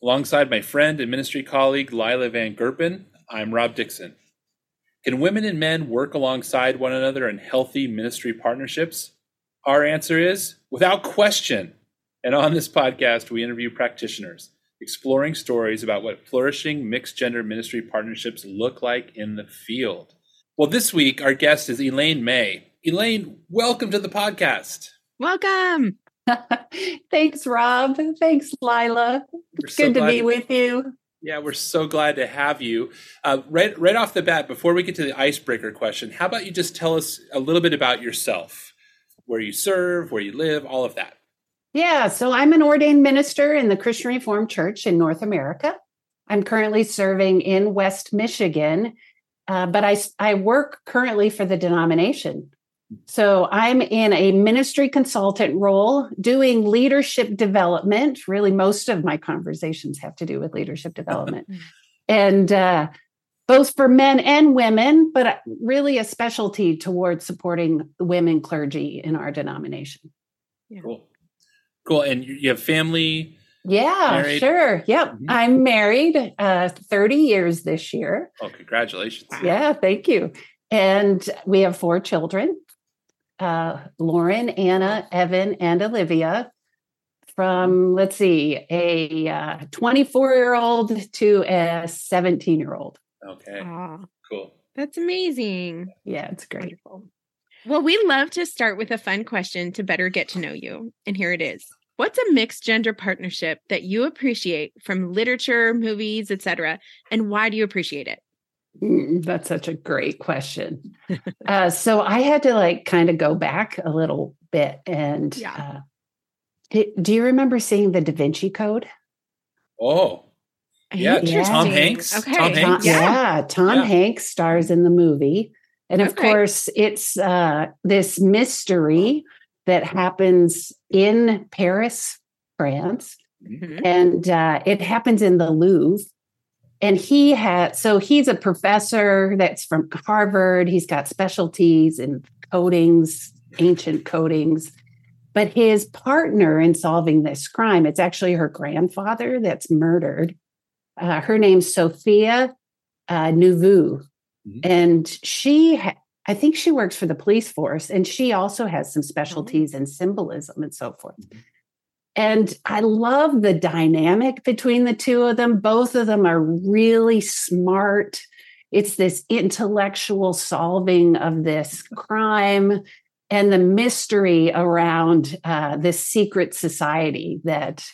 Alongside my friend and ministry colleague Layla Van Gerpen, I'm Rob Dixon. Can women and men work alongside one another in healthy ministry partnerships? Our answer is without question. And on this podcast, we interview practitioners, exploring stories about what flourishing mixed gender ministry partnerships look like in the field. Well, this week, our guest is Elaine May. Elaine, welcome to the podcast. Welcome. Thanks, Rob. Thanks, Layla. It's so good to be with you. Yeah, we're so glad to have you. Uh, right, right off the bat, before we get to the icebreaker question, how about you just tell us a little bit about yourself, where you serve, where you live, all of that. Yeah, so I'm an ordained minister in the Christian Reformed Church in North America. I'm currently serving in West Michigan, uh, but I, I work currently for the denomination. So I'm in a ministry consultant role doing leadership development. Really, most of my conversations have to do with leadership development. and uh, both for men and women, but really a specialty towards supporting women clergy in our denomination. Yeah. Cool. Cool. And you have family? Yeah, married? sure. Yep. Mm-hmm. I'm married uh, 30 years this year. Oh, congratulations. Yeah, thank you. And we have four children uh, Lauren, Anna, Evan, and Olivia from, let's see, a 24 uh, year old to a 17 year old. Okay. Aww. Cool. That's amazing. Yeah, it's great. Wonderful. Well, we love to start with a fun question to better get to know you. And here it is. What's a mixed gender partnership that you appreciate from literature, movies, etc., and why do you appreciate it? Mm, that's such a great question. uh, so I had to like kind of go back a little bit and yeah. Uh, do you remember seeing the Da Vinci Code? Oh, yeah, yeah. Tom Hanks. Okay. Tom Hanks. Tom, yeah, Tom yeah. Hanks stars in the movie. And of okay. course, it's uh, this mystery that happens in Paris, France. Mm-hmm. And uh, it happens in the Louvre and he had so he's a professor that's from harvard he's got specialties in codings ancient codings but his partner in solving this crime it's actually her grandfather that's murdered uh, her name's sophia uh, Neveu. Mm-hmm. and she ha- i think she works for the police force and she also has some specialties oh. in symbolism and so forth mm-hmm. And I love the dynamic between the two of them. Both of them are really smart. It's this intellectual solving of this crime and the mystery around uh, this secret society that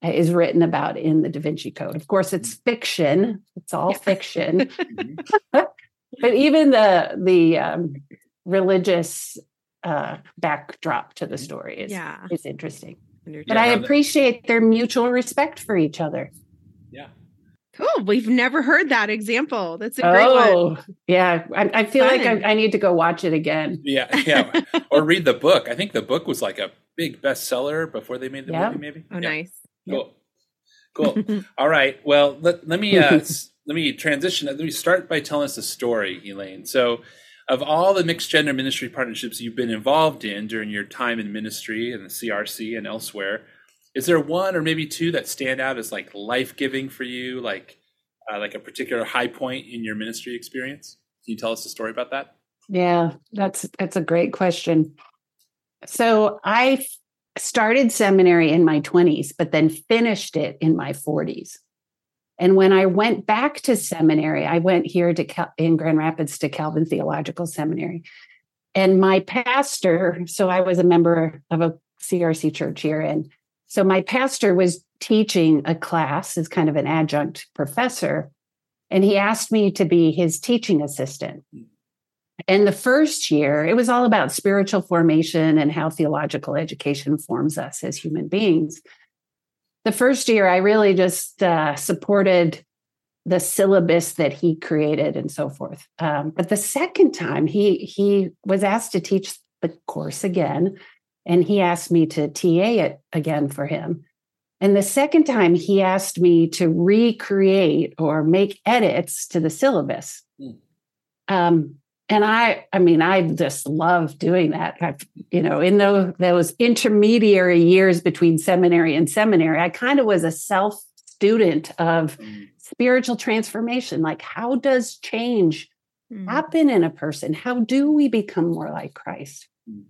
is written about in the Da Vinci Code. Of course, it's fiction. It's all yeah. fiction. but even the the um, religious uh, backdrop to the story is yeah. is interesting. But I appreciate their mutual respect for each other. Yeah. Cool. We've never heard that example. That's a great oh, one. Yeah. I, I feel Fun. like I, I, need to go watch it again. Yeah. Yeah. or read the book. I think the book was like a big bestseller before they made the movie, maybe. Oh, yeah. nice. Cool. Cool. All right. Well, let, let me uh, let me transition. Let me start by telling us a story, Elaine. So of all the mixed gender ministry partnerships you've been involved in during your time in ministry and the CRC and elsewhere, is there one or maybe two that stand out as like life giving for you, like uh, like a particular high point in your ministry experience? Can you tell us a story about that? Yeah, that's that's a great question. So I started seminary in my 20s, but then finished it in my 40s. And when I went back to seminary, I went here to Cal- in Grand Rapids to Calvin Theological Seminary. And my pastor, so I was a member of a CRC church here. And so my pastor was teaching a class as kind of an adjunct professor. And he asked me to be his teaching assistant. And the first year, it was all about spiritual formation and how theological education forms us as human beings the first year, I really just uh, supported the syllabus that he created and so forth. Um, but the second time he he was asked to teach the course again, and he asked me to TA it again for him. And the second time he asked me to recreate or make edits to the syllabus. Mm. Um, and I, I mean, I just love doing that. I've, you know, in those, those intermediary years between seminary and seminary, I kind of was a self student of mm. spiritual transformation. Like, how does change mm. happen in a person? How do we become more like Christ? Mm.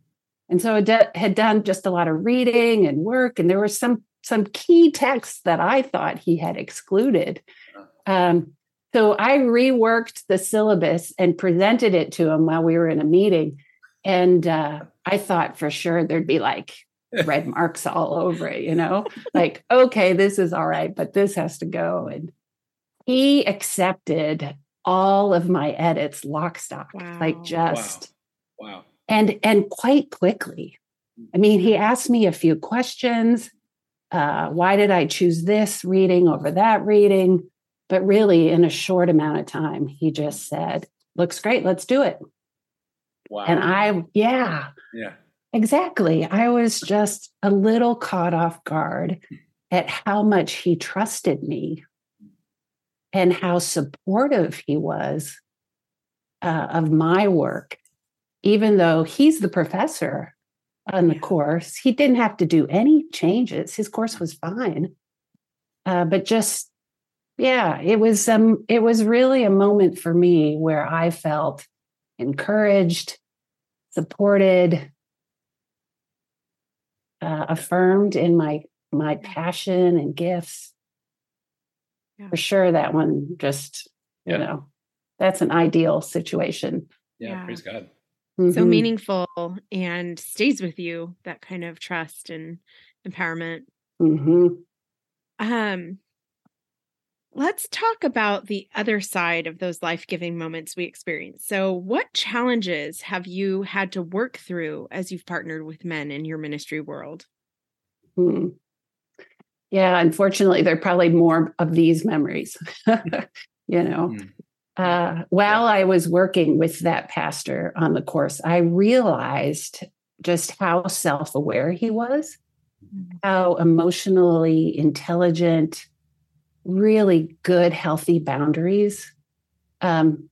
And so I had done just a lot of reading and work, and there were some some key texts that I thought he had excluded. Uh. Um, so I reworked the syllabus and presented it to him while we were in a meeting. And uh, I thought for sure there'd be like red marks all over it, you know, like, okay, this is all right, but this has to go. And he accepted all of my edits lock stock, wow. like just wow. wow. And and quite quickly. I mean, he asked me a few questions. Uh, why did I choose this reading over that reading? But really, in a short amount of time, he just said, Looks great, let's do it. Wow. And I, yeah. Yeah. Exactly. I was just a little caught off guard at how much he trusted me and how supportive he was uh, of my work. Even though he's the professor on the course, he didn't have to do any changes. His course was fine. Uh, but just yeah it was um it was really a moment for me where i felt encouraged supported uh, affirmed in my my passion and gifts yeah. for sure that one just yeah. you know that's an ideal situation yeah, yeah. praise god mm-hmm. so meaningful and stays with you that kind of trust and empowerment mm-hmm. um Let's talk about the other side of those life giving moments we experience. So, what challenges have you had to work through as you've partnered with men in your ministry world? Hmm. Yeah, unfortunately, there are probably more of these memories. you know, hmm. uh, while yeah. I was working with that pastor on the course, I realized just how self aware he was, mm-hmm. how emotionally intelligent really good, healthy boundaries. Um,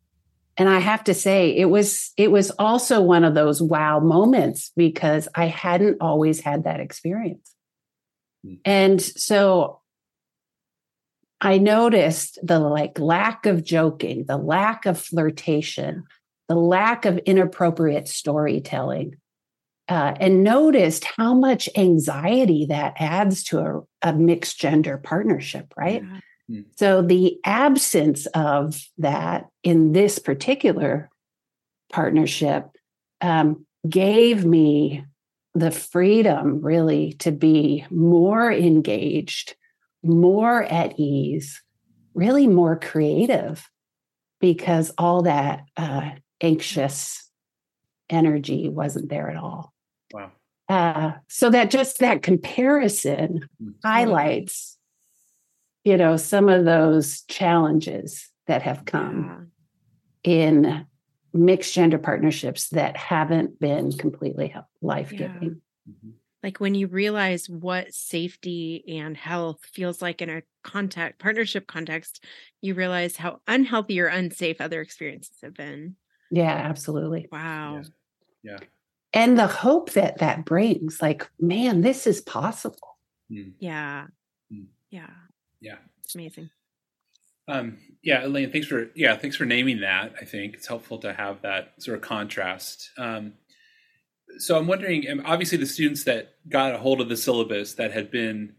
and I have to say, it was it was also one of those wow moments because I hadn't always had that experience. Mm-hmm. And so I noticed the like lack of joking, the lack of flirtation, the lack of inappropriate storytelling, uh, and noticed how much anxiety that adds to a, a mixed gender partnership, right? Yeah. Hmm. So the absence of that in this particular partnership um, gave me the freedom really to be more engaged, more at ease, really more creative because all that uh, anxious energy wasn't there at all. Wow. Uh, so that just that comparison mm-hmm. highlights you know, some of those challenges that have come yeah. in mixed gender partnerships that haven't been completely life giving. Yeah. Mm-hmm. Like when you realize what safety and health feels like in a contact partnership context, you realize how unhealthy or unsafe other experiences have been. Yeah, absolutely. Wow. Yeah. yeah. And the hope that that brings, like, man, this is possible. Mm. Yeah. Mm. Yeah. Yeah. It's amazing. Um, yeah, Elaine, thanks for yeah, thanks for naming that. I think it's helpful to have that sort of contrast. Um, so I'm wondering, um, obviously, the students that got a hold of the syllabus that had been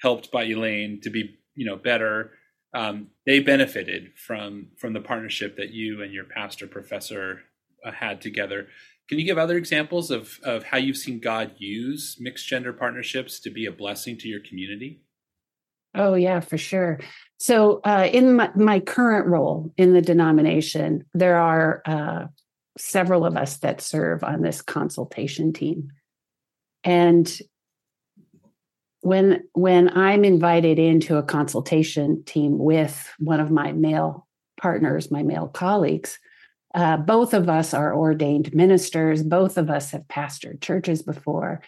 helped by Elaine to be, you know, better, um, they benefited from from the partnership that you and your pastor professor uh, had together. Can you give other examples of of how you've seen God use mixed gender partnerships to be a blessing to your community? Oh, yeah, for sure. So, uh, in my, my, current role in the denomination, there are uh, several of us that serve on this consultation team. And when when I'm invited into a consultation team with one of my male partners, my male colleagues, uh, both of us are ordained ministers. Both of us have pastored churches before.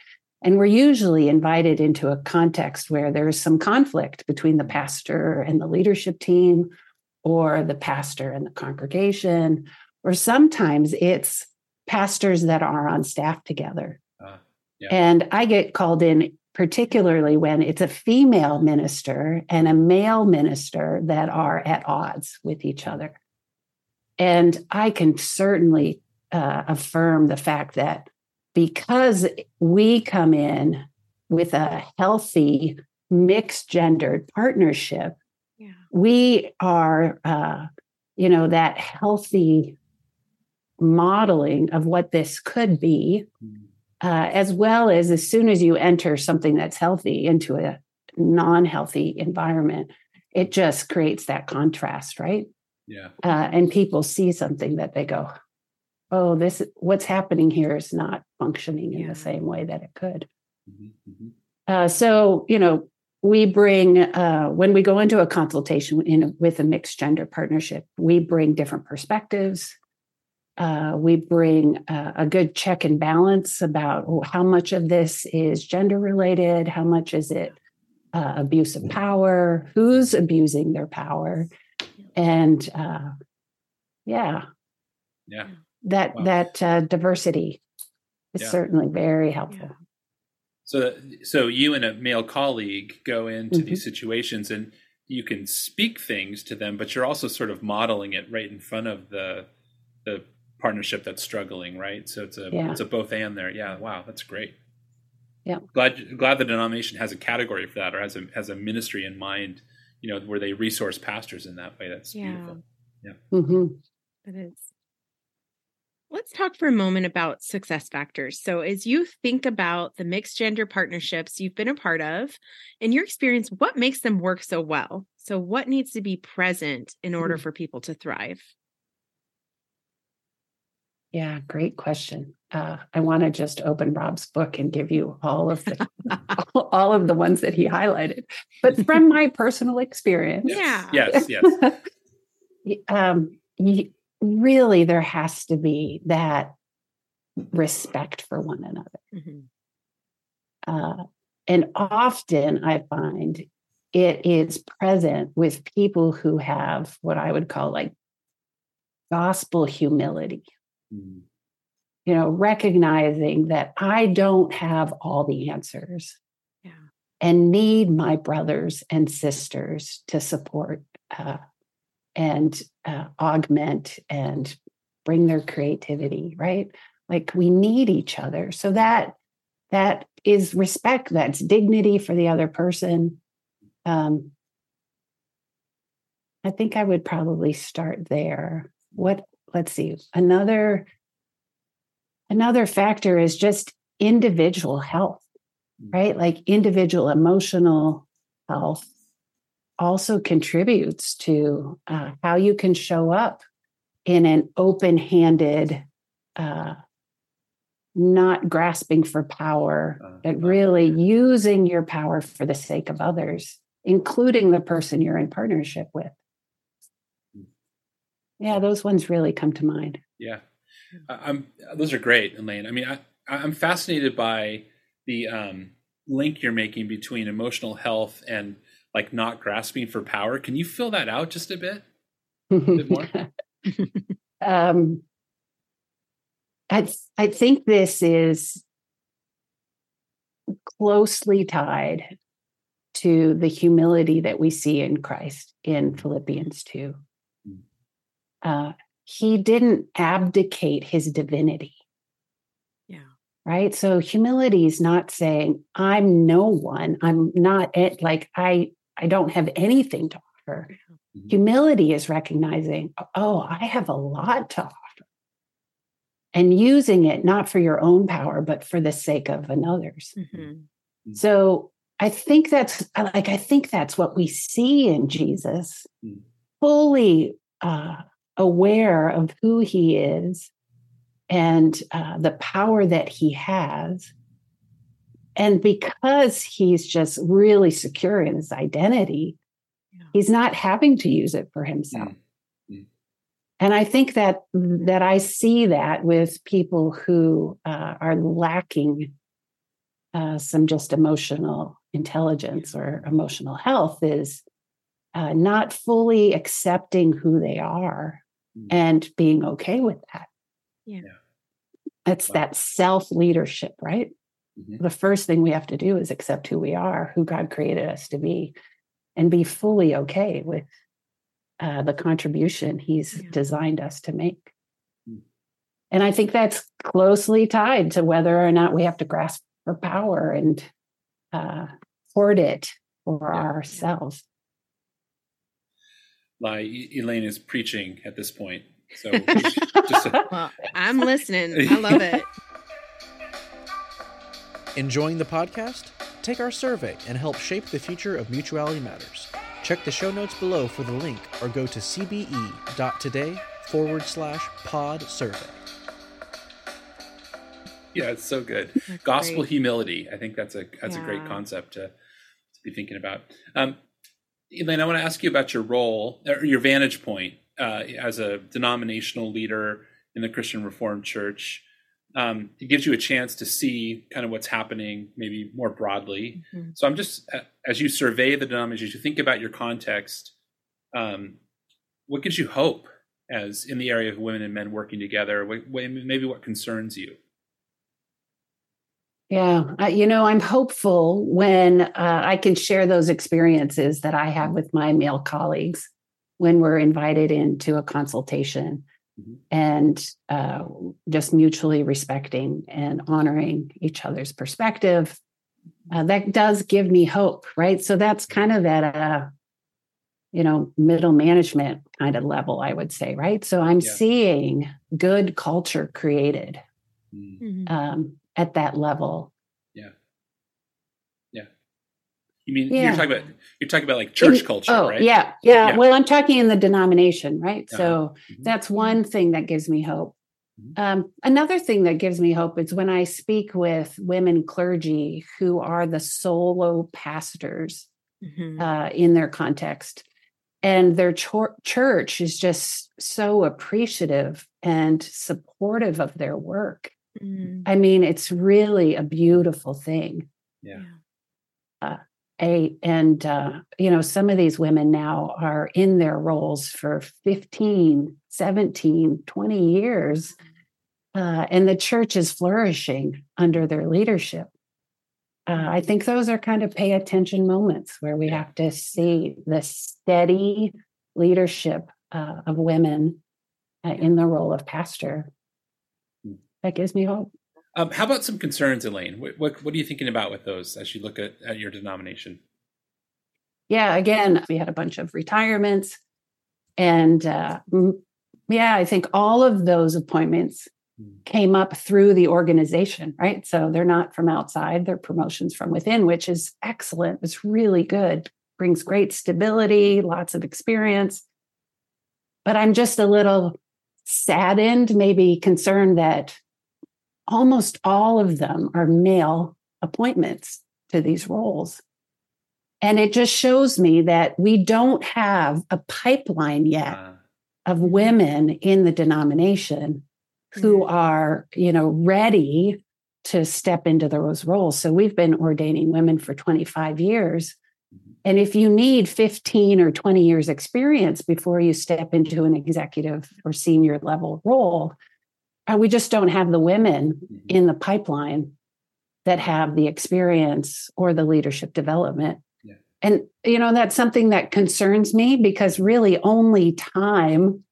And we're usually invited into a context where there's some conflict between the pastor and the leadership team, or the pastor and the congregation, or sometimes it's pastors that are on staff together. Uh, yeah. And I get called in particularly when it's a female minister and a male minister that are at odds with each other. And I can certainly uh, affirm the fact that because we come in with a healthy mixed gendered partnership, yeah. we are, uh, you know, that healthy modeling of what this could be, mm. uh, as well as as soon as you enter something that's healthy into a non healthy environment, it just creates that contrast, right? Yeah. Uh, and people see something that they go, oh, this what's happening here is not functioning in yeah. the same way that it could. Mm-hmm, mm-hmm. Uh, so, you know, we bring uh, when we go into a consultation in with a mixed gender partnership, we bring different perspectives. Uh, we bring uh, a good check and balance about oh, how much of this is gender related, how much is it uh, abuse of power, who's abusing their power, and uh, yeah, yeah, that wow. that uh, diversity is yeah. certainly very helpful. Yeah. So, so you and a male colleague go into mm-hmm. these situations, and you can speak things to them, but you're also sort of modeling it right in front of the the partnership that's struggling, right? So it's a yeah. it's a both and there. Yeah, wow, that's great. Yeah, glad glad the denomination has a category for that, or has a has a ministry in mind. You know, where they resource pastors in that way. That's yeah. beautiful. Yeah, mm-hmm. it is. Let's talk for a moment about success factors. So, as you think about the mixed gender partnerships you've been a part of, in your experience, what makes them work so well? So, what needs to be present in order mm-hmm. for people to thrive? Yeah, great question. Uh, I want to just open Rob's book and give you all of the all of the ones that he highlighted, but from my personal experience, yeah, yes, yes. um, really there has to be that respect for one another. Mm-hmm. Uh, and often I find it is present with people who have what I would call like gospel humility. Mm-hmm. You know, recognizing that I don't have all the answers yeah. and need my brothers and sisters to support uh, and uh, augment and bring their creativity right like we need each other so that that is respect that's dignity for the other person um i think i would probably start there what let's see another another factor is just individual health mm. right like individual emotional health also contributes to uh, how you can show up in an open handed, uh, not grasping for power, uh, but really using your power for the sake of others, including the person you're in partnership with. Yeah, those ones really come to mind. Yeah, I'm. Those are great, Elaine. I mean, I, I'm fascinated by the um, link you're making between emotional health and like not grasping for power. Can you fill that out just a bit? A bit more? um, I, I think this is closely tied to the humility that we see in Christ in Philippians 2. Uh, he didn't abdicate his divinity. Yeah. Right. So humility is not saying, I'm no one. I'm not it. Like, I, I don't have anything to offer. Mm-hmm. Humility is recognizing, oh, I have a lot to offer. And using it not for your own power, but for the sake of another's. Mm-hmm. mm-hmm. So I think that's like, I think that's what we see in Jesus, mm-hmm. fully uh, aware of who he is and uh, the power that he has and because he's just really secure in his identity, yeah. he's not having to use it for himself. Mm-hmm. And I think that that I see that with people who uh, are lacking uh, some just emotional intelligence or emotional health is uh, not fully accepting who they are. And being okay with that. Yeah. It's wow. that self leadership, right? Mm-hmm. The first thing we have to do is accept who we are, who God created us to be, and be fully okay with uh, the contribution He's yeah. designed us to make. Mm. And I think that's closely tied to whether or not we have to grasp for power and uh, hoard it for yeah. ourselves. Like Elaine is preaching at this point. So just a- well, I'm listening. I love it. Enjoying the podcast? Take our survey and help shape the future of Mutuality Matters. Check the show notes below for the link or go to cbe.today forward slash pod survey. Yeah, it's so good. That's Gospel great. humility. I think that's a that's yeah. a great concept to, to be thinking about. Um, Elaine, I want to ask you about your role or your vantage point uh, as a denominational leader in the Christian Reformed Church um, it gives you a chance to see kind of what's happening maybe more broadly. Mm-hmm. So I'm just as you survey the denominations, as you think about your context, um, what gives you hope as in the area of women and men working together? What, maybe what concerns you? Yeah, I, you know, I'm hopeful when uh, I can share those experiences that I have with my male colleagues when we're invited into a consultation mm-hmm. and uh, just mutually respecting and honoring each other's perspective. Uh, that does give me hope, right? So that's kind of at a, you know, middle management kind of level, I would say, right? So I'm yeah. seeing good culture created mm-hmm. um, at that level Yeah. Yeah. You mean yeah. you're talking about you're talking about like church in, culture, oh, right? Yeah, yeah, yeah. Well, I'm talking in the denomination, right? Uh-huh. So mm-hmm. that's one thing that gives me hope. Mm-hmm. Um, another thing that gives me hope is when I speak with women clergy who are the solo pastors mm-hmm. uh, in their context, and their ch- church is just so appreciative and supportive of their work. Mm. I mean, it's really a beautiful thing. Yeah. Uh, a, and uh, you know some of these women now are in their roles for 15 17 20 years uh, and the church is flourishing under their leadership uh, i think those are kind of pay attention moments where we have to see the steady leadership uh, of women uh, in the role of pastor. That gives me hope um, how about some concerns, Elaine? What, what, what are you thinking about with those as you look at, at your denomination? Yeah, again, we had a bunch of retirements, and uh, yeah, I think all of those appointments hmm. came up through the organization, right? So they're not from outside; they're promotions from within, which is excellent. It's really good, brings great stability, lots of experience. But I'm just a little saddened, maybe concerned that almost all of them are male appointments to these roles. And it just shows me that we don't have a pipeline yet uh, of women in the denomination who mm-hmm. are, you know, ready to step into those roles. So we've been ordaining women for 25 years. Mm-hmm. And if you need 15 or 20 years experience before you step into an executive or senior level role, we just don't have the women mm-hmm. in the pipeline that have the experience or the leadership development. Yeah. And you know that's something that concerns me because really only time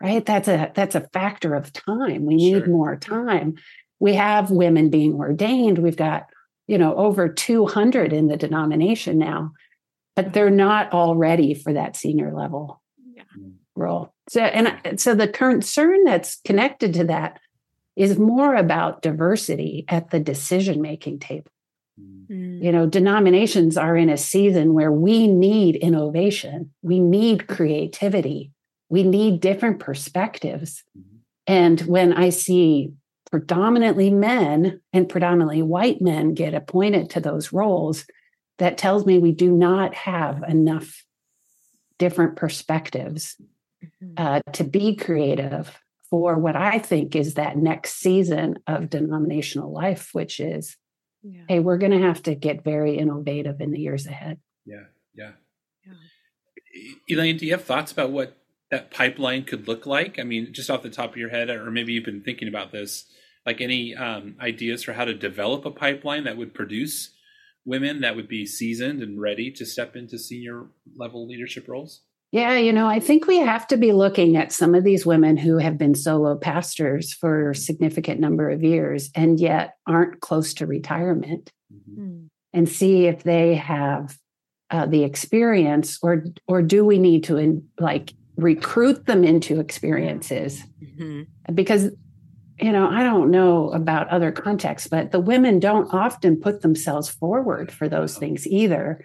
right that's a that's a factor of time. We need sure. more time. We have women being ordained. We've got you know over 200 in the denomination now but they're not all ready for that senior level yeah. Mm. role so, and so the concern that's connected to that is more about diversity at the decision making table. Mm. You know, denominations are in a season where we need innovation, we need creativity, we need different perspectives. Mm-hmm. And when I see predominantly men and predominantly white men get appointed to those roles, that tells me we do not have enough different perspectives. Uh, to be creative for what I think is that next season of denominational life, which is, yeah. hey, we're going to have to get very innovative in the years ahead. Yeah, yeah. yeah. Elaine, do you have thoughts about what that pipeline could look like? I mean, just off the top of your head, or maybe you've been thinking about this, like any um, ideas for how to develop a pipeline that would produce women that would be seasoned and ready to step into senior level leadership roles? Yeah, you know, I think we have to be looking at some of these women who have been solo pastors for a significant number of years and yet aren't close to retirement mm-hmm. Hmm. and see if they have uh, the experience or or do we need to in, like recruit them into experiences mm-hmm. because you know i don't know about other contexts but the women don't often put themselves forward for those things either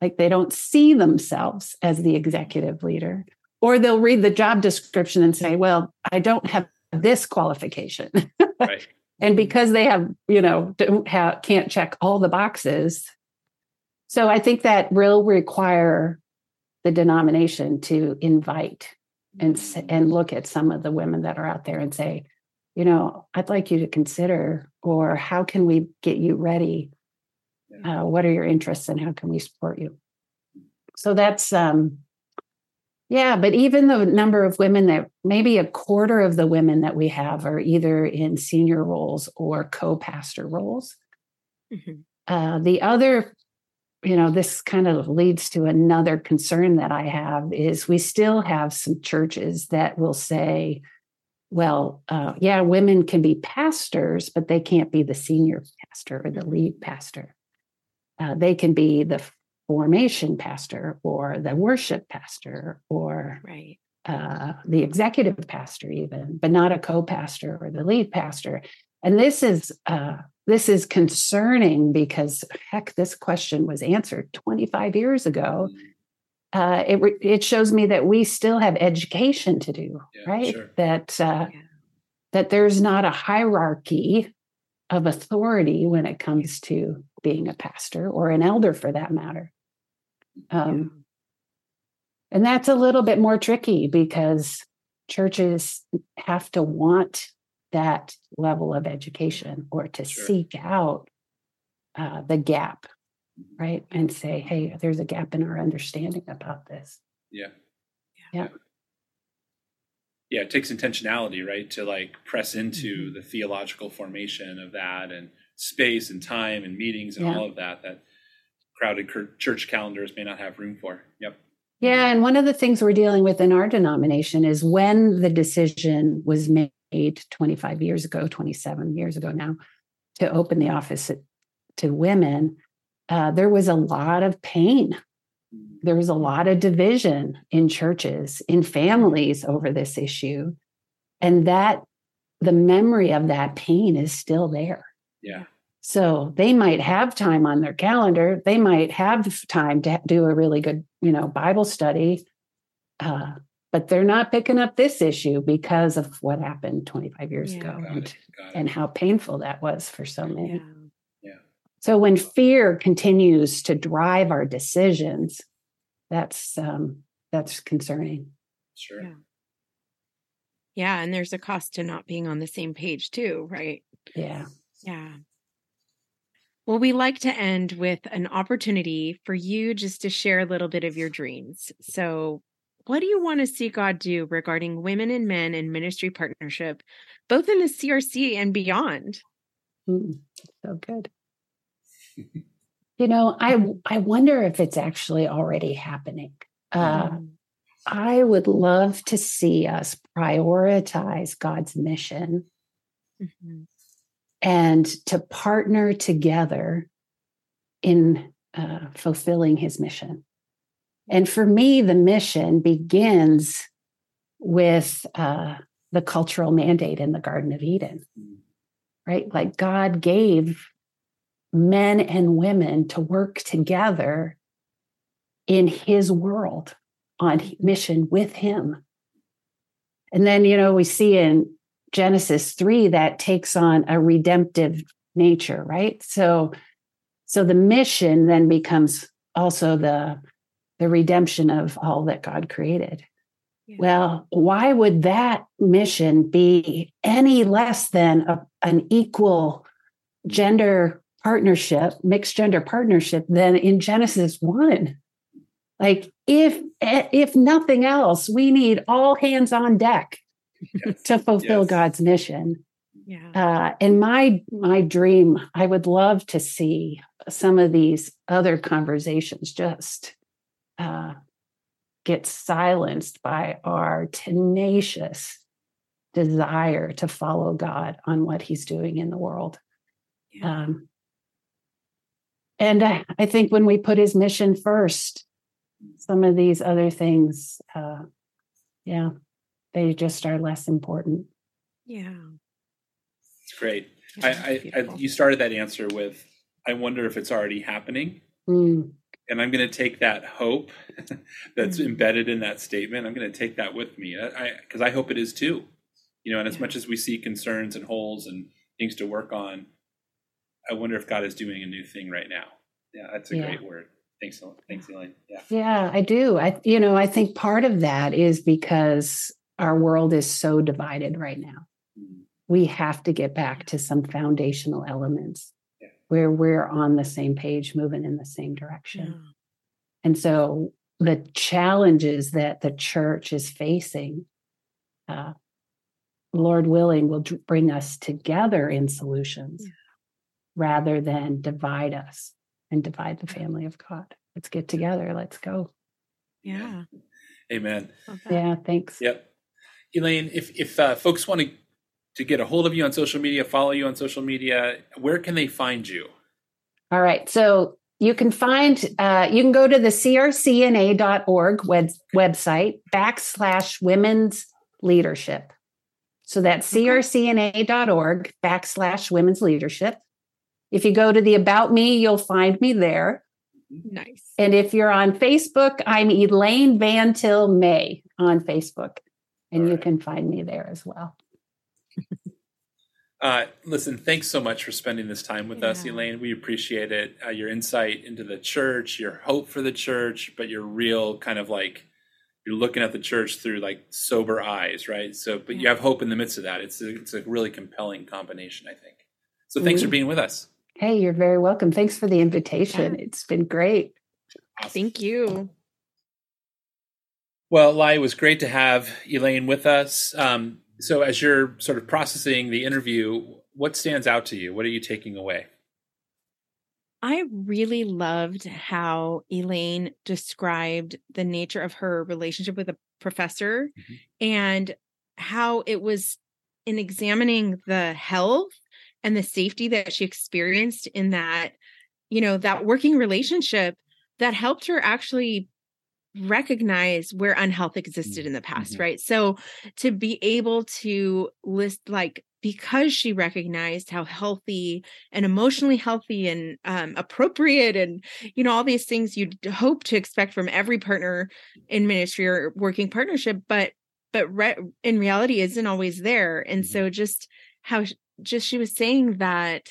like they don't see themselves as the executive leader or they'll read the job description and say well i don't have this qualification. Right. and because they have you know don't have can't check all the boxes. So i think that will require the denomination to invite and mm. and look at some of the women that are out there and say you know i'd like you to consider or how can we get you ready uh, what are your interests and how can we support you? So that's um yeah but even the number of women that maybe a quarter of the women that we have are either in senior roles or co-pastor roles. Mm-hmm. uh, the other you know this kind of leads to another concern that i have is we still have some churches that will say well uh, yeah women can be pastors but they can't be the senior pastor or the lead pastor uh, they can be the formation pastor or the worship pastor or right. uh, the executive pastor even but not a co-pastor or the lead pastor and this is uh, this is concerning because heck this question was answered 25 years ago mm. uh, it, it shows me that we still have education to do yeah, right sure. that uh, yeah. that there's not a hierarchy of authority when it comes to being a pastor or an elder for that matter. Um, yeah. And that's a little bit more tricky because churches have to want that level of education or to sure. seek out uh, the gap, right? And say, hey, there's a gap in our understanding about this. Yeah. Yeah. Yeah, it takes intentionality, right? To like press into mm-hmm. the theological formation of that and space and time and meetings and yeah. all of that that crowded church calendars may not have room for. Yep. Yeah, and one of the things we're dealing with in our denomination is when the decision was made 25 years ago, 27 years ago now, to open the office to women, uh, there was a lot of pain. There was a lot of division in churches, in families over this issue. And that the memory of that pain is still there. Yeah. So they might have time on their calendar. They might have time to do a really good, you know, Bible study. Uh, but they're not picking up this issue because of what happened 25 years yeah. ago and, and, how painful that was for so many. Yeah. yeah. So when fear continues to drive our decisions, that's um, that's concerning. Sure. Yeah. yeah, and there's a cost to not being on the same page too, right? Yeah. Yeah. Well, we like to end with an opportunity for you just to share a little bit of your dreams. So, what do you want to see God do regarding women and men and ministry partnership, both in the CRC and beyond? Mm, so good. you know, I I wonder if it's actually already happening. Uh, mm. I would love to see us prioritize God's mission mm-hmm and to partner together in uh, fulfilling his mission. And for me, the mission begins with uh, the cultural mandate in the Garden of Eden, right? Like God gave men and women to work together in his world on mission with him. And then, you know, we see in Genesis 3 that takes on a redemptive nature, right? So so the mission then becomes also the the redemption of all that God created. Yeah. Well, why would that mission be any less than a, an equal gender partnership, mixed gender partnership than in Genesis 1? Like if if nothing else, we need all hands on deck yes. to fulfill yes. God's mission. Yeah. Uh, and my my dream, I would love to see some of these other conversations just uh, get silenced by our tenacious desire to follow God on what He's doing in the world. Yeah. Um, and I, I, think when we put His mission first, some of these other things, uh, yeah, they just are less important. Yeah. It's great. I, I, I, you started that answer with, I wonder if it's already happening. Mm. And I'm going to take that hope that's mm. embedded in that statement. I'm going to take that with me because I, I, hope it is too. You know, and as yeah. much as we see concerns and holes and things to work on, I wonder if God is doing a new thing right now. Yeah, that's a yeah. great word. Thanks, thanks, Elaine. Yeah, yeah, I do. I, you know, I think part of that is because our world is so divided right now. We have to get back to some foundational elements yeah. where we're on the same page, moving in the same direction. Yeah. And so the challenges that the church is facing, uh, Lord willing, will bring us together in solutions yeah. rather than divide us and divide the family of God. Let's get together. Let's go. Yeah. Amen. Yeah. Thanks. Yep. Elaine, if if uh, folks want to to get a hold of you on social media, follow you on social media, where can they find you? All right. So you can find uh, you can go to the crcna.org web, website backslash women's leadership. So that's crcna.org backslash women's leadership. If you go to the About Me, you'll find me there. Nice. And if you're on Facebook, I'm Elaine Van Til May on Facebook, and right. you can find me there as well. uh, listen, thanks so much for spending this time with yeah. us, Elaine. We appreciate it. Uh, your insight into the church, your hope for the church, but your real kind of like you're looking at the church through like sober eyes, right? So, but yeah. you have hope in the midst of that. It's a, it's a really compelling combination, I think. So, thanks mm-hmm. for being with us. Hey, you're very welcome. Thanks for the invitation. Yeah. It's been great. Awesome. Thank you. Well, Lai, it was great to have Elaine with us. Um, so, as you're sort of processing the interview, what stands out to you? What are you taking away? I really loved how Elaine described the nature of her relationship with a professor mm-hmm. and how it was in examining the health and the safety that she experienced in that you know that working relationship that helped her actually recognize where unhealth existed in the past mm-hmm. right so to be able to list like because she recognized how healthy and emotionally healthy and um, appropriate and you know all these things you'd hope to expect from every partner in ministry or working partnership but but re- in reality isn't always there and mm-hmm. so just how just she was saying that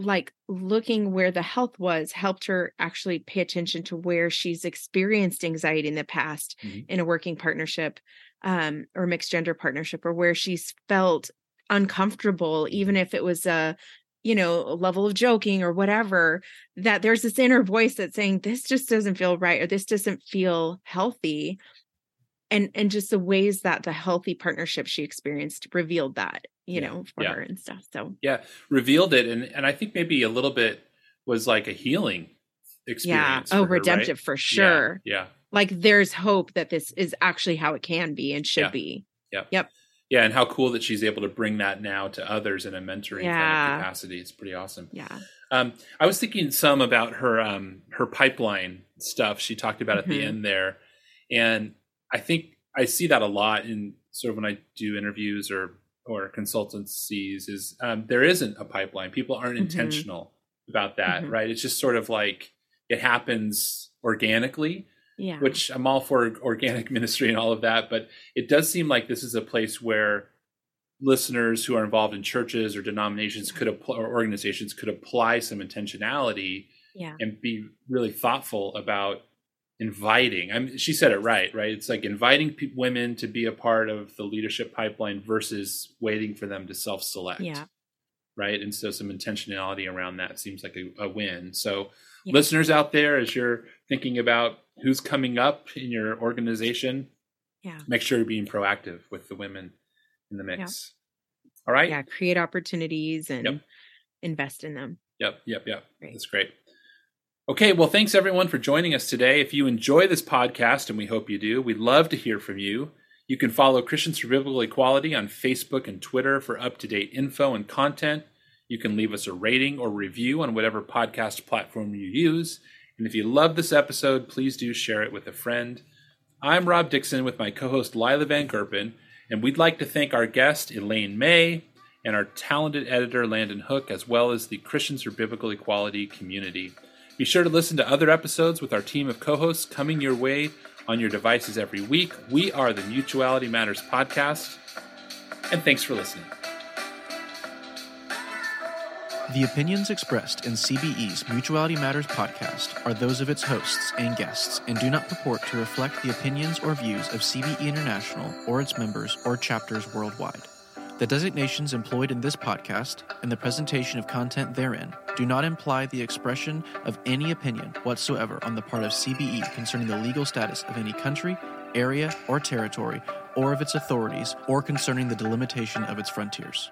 like looking where the health was helped her actually pay attention to where she's experienced anxiety in the past mm-hmm. in a working partnership um, or mixed gender partnership or where she's felt uncomfortable even if it was a you know a level of joking or whatever that there's this inner voice that's saying this just doesn't feel right or this doesn't feel healthy and and just the ways that the healthy partnership she experienced revealed that you yeah. know for yeah. her and stuff so. Yeah. Revealed it and and i think maybe a little bit was like a healing experience yeah oh her, redemptive right? for sure. Yeah, yeah, like there's hope that this is actually how it can be and should be. Yeah yep. Yeah and how cool that she's able to bring that now to others in a mentoring kind of capacity. It's pretty awesome. Yeah. Um, i was thinking some about her um her pipeline stuff she talked about mm-hmm. at the mm-hmm. end there and I think I see that a lot in sort of when I do interviews or or consultancies is um, there isn't a pipeline. People aren't mm-hmm. intentional about that, mm-hmm. right? It's just sort of like it happens organically. Yeah. Which I'm all for organic ministry and all of that, but it does seem like this is a place where listeners who are involved in churches or denominations could apply or organizations could apply some intentionality Yeah. and be really thoughtful about inviting. I mean, she said it right, right? It's like inviting pe- women to be a part of the leadership pipeline versus waiting for them to self-select. Yeah. Right. And so some intentionality around that seems like a, a win. So Yeah. listeners out there, as you're thinking about who's coming up in your organization, Yeah. make sure you're being proactive with the women in the mix. All right. Yeah. Create opportunities and Yep. invest in them. Yep, yep, yep. That's great. Okay, well, thanks everyone for joining us today. If you enjoy this podcast, and we hope you do, we'd love to hear from you. You can follow Christians for Biblical Equality on Facebook and Twitter for up to date info and content. You can leave us a rating or review on whatever podcast platform you use. And if you love this episode, please do share it with a friend. I'm Rob Dixon with my co host Layla Van Gerpen, and we'd like to thank our guest Elaine May and our talented editor Landon Hook, as well as the Christians for Biblical Equality community. Be sure to listen to other episodes with our team of co hosts coming your way on your devices every week. We are the Mutuality Matters podcast, and thanks for listening. The opinions expressed in CBE's Mutuality Matters podcast are those of its hosts and guests and do not purport to reflect the opinions or views of CBE International or its members or chapters worldwide. The designations employed in this podcast and the presentation of content therein do not imply the expression of any opinion whatsoever on the part of CBE concerning the legal status of any country, area, or territory, or of its authorities, or concerning the delimitation of its frontiers.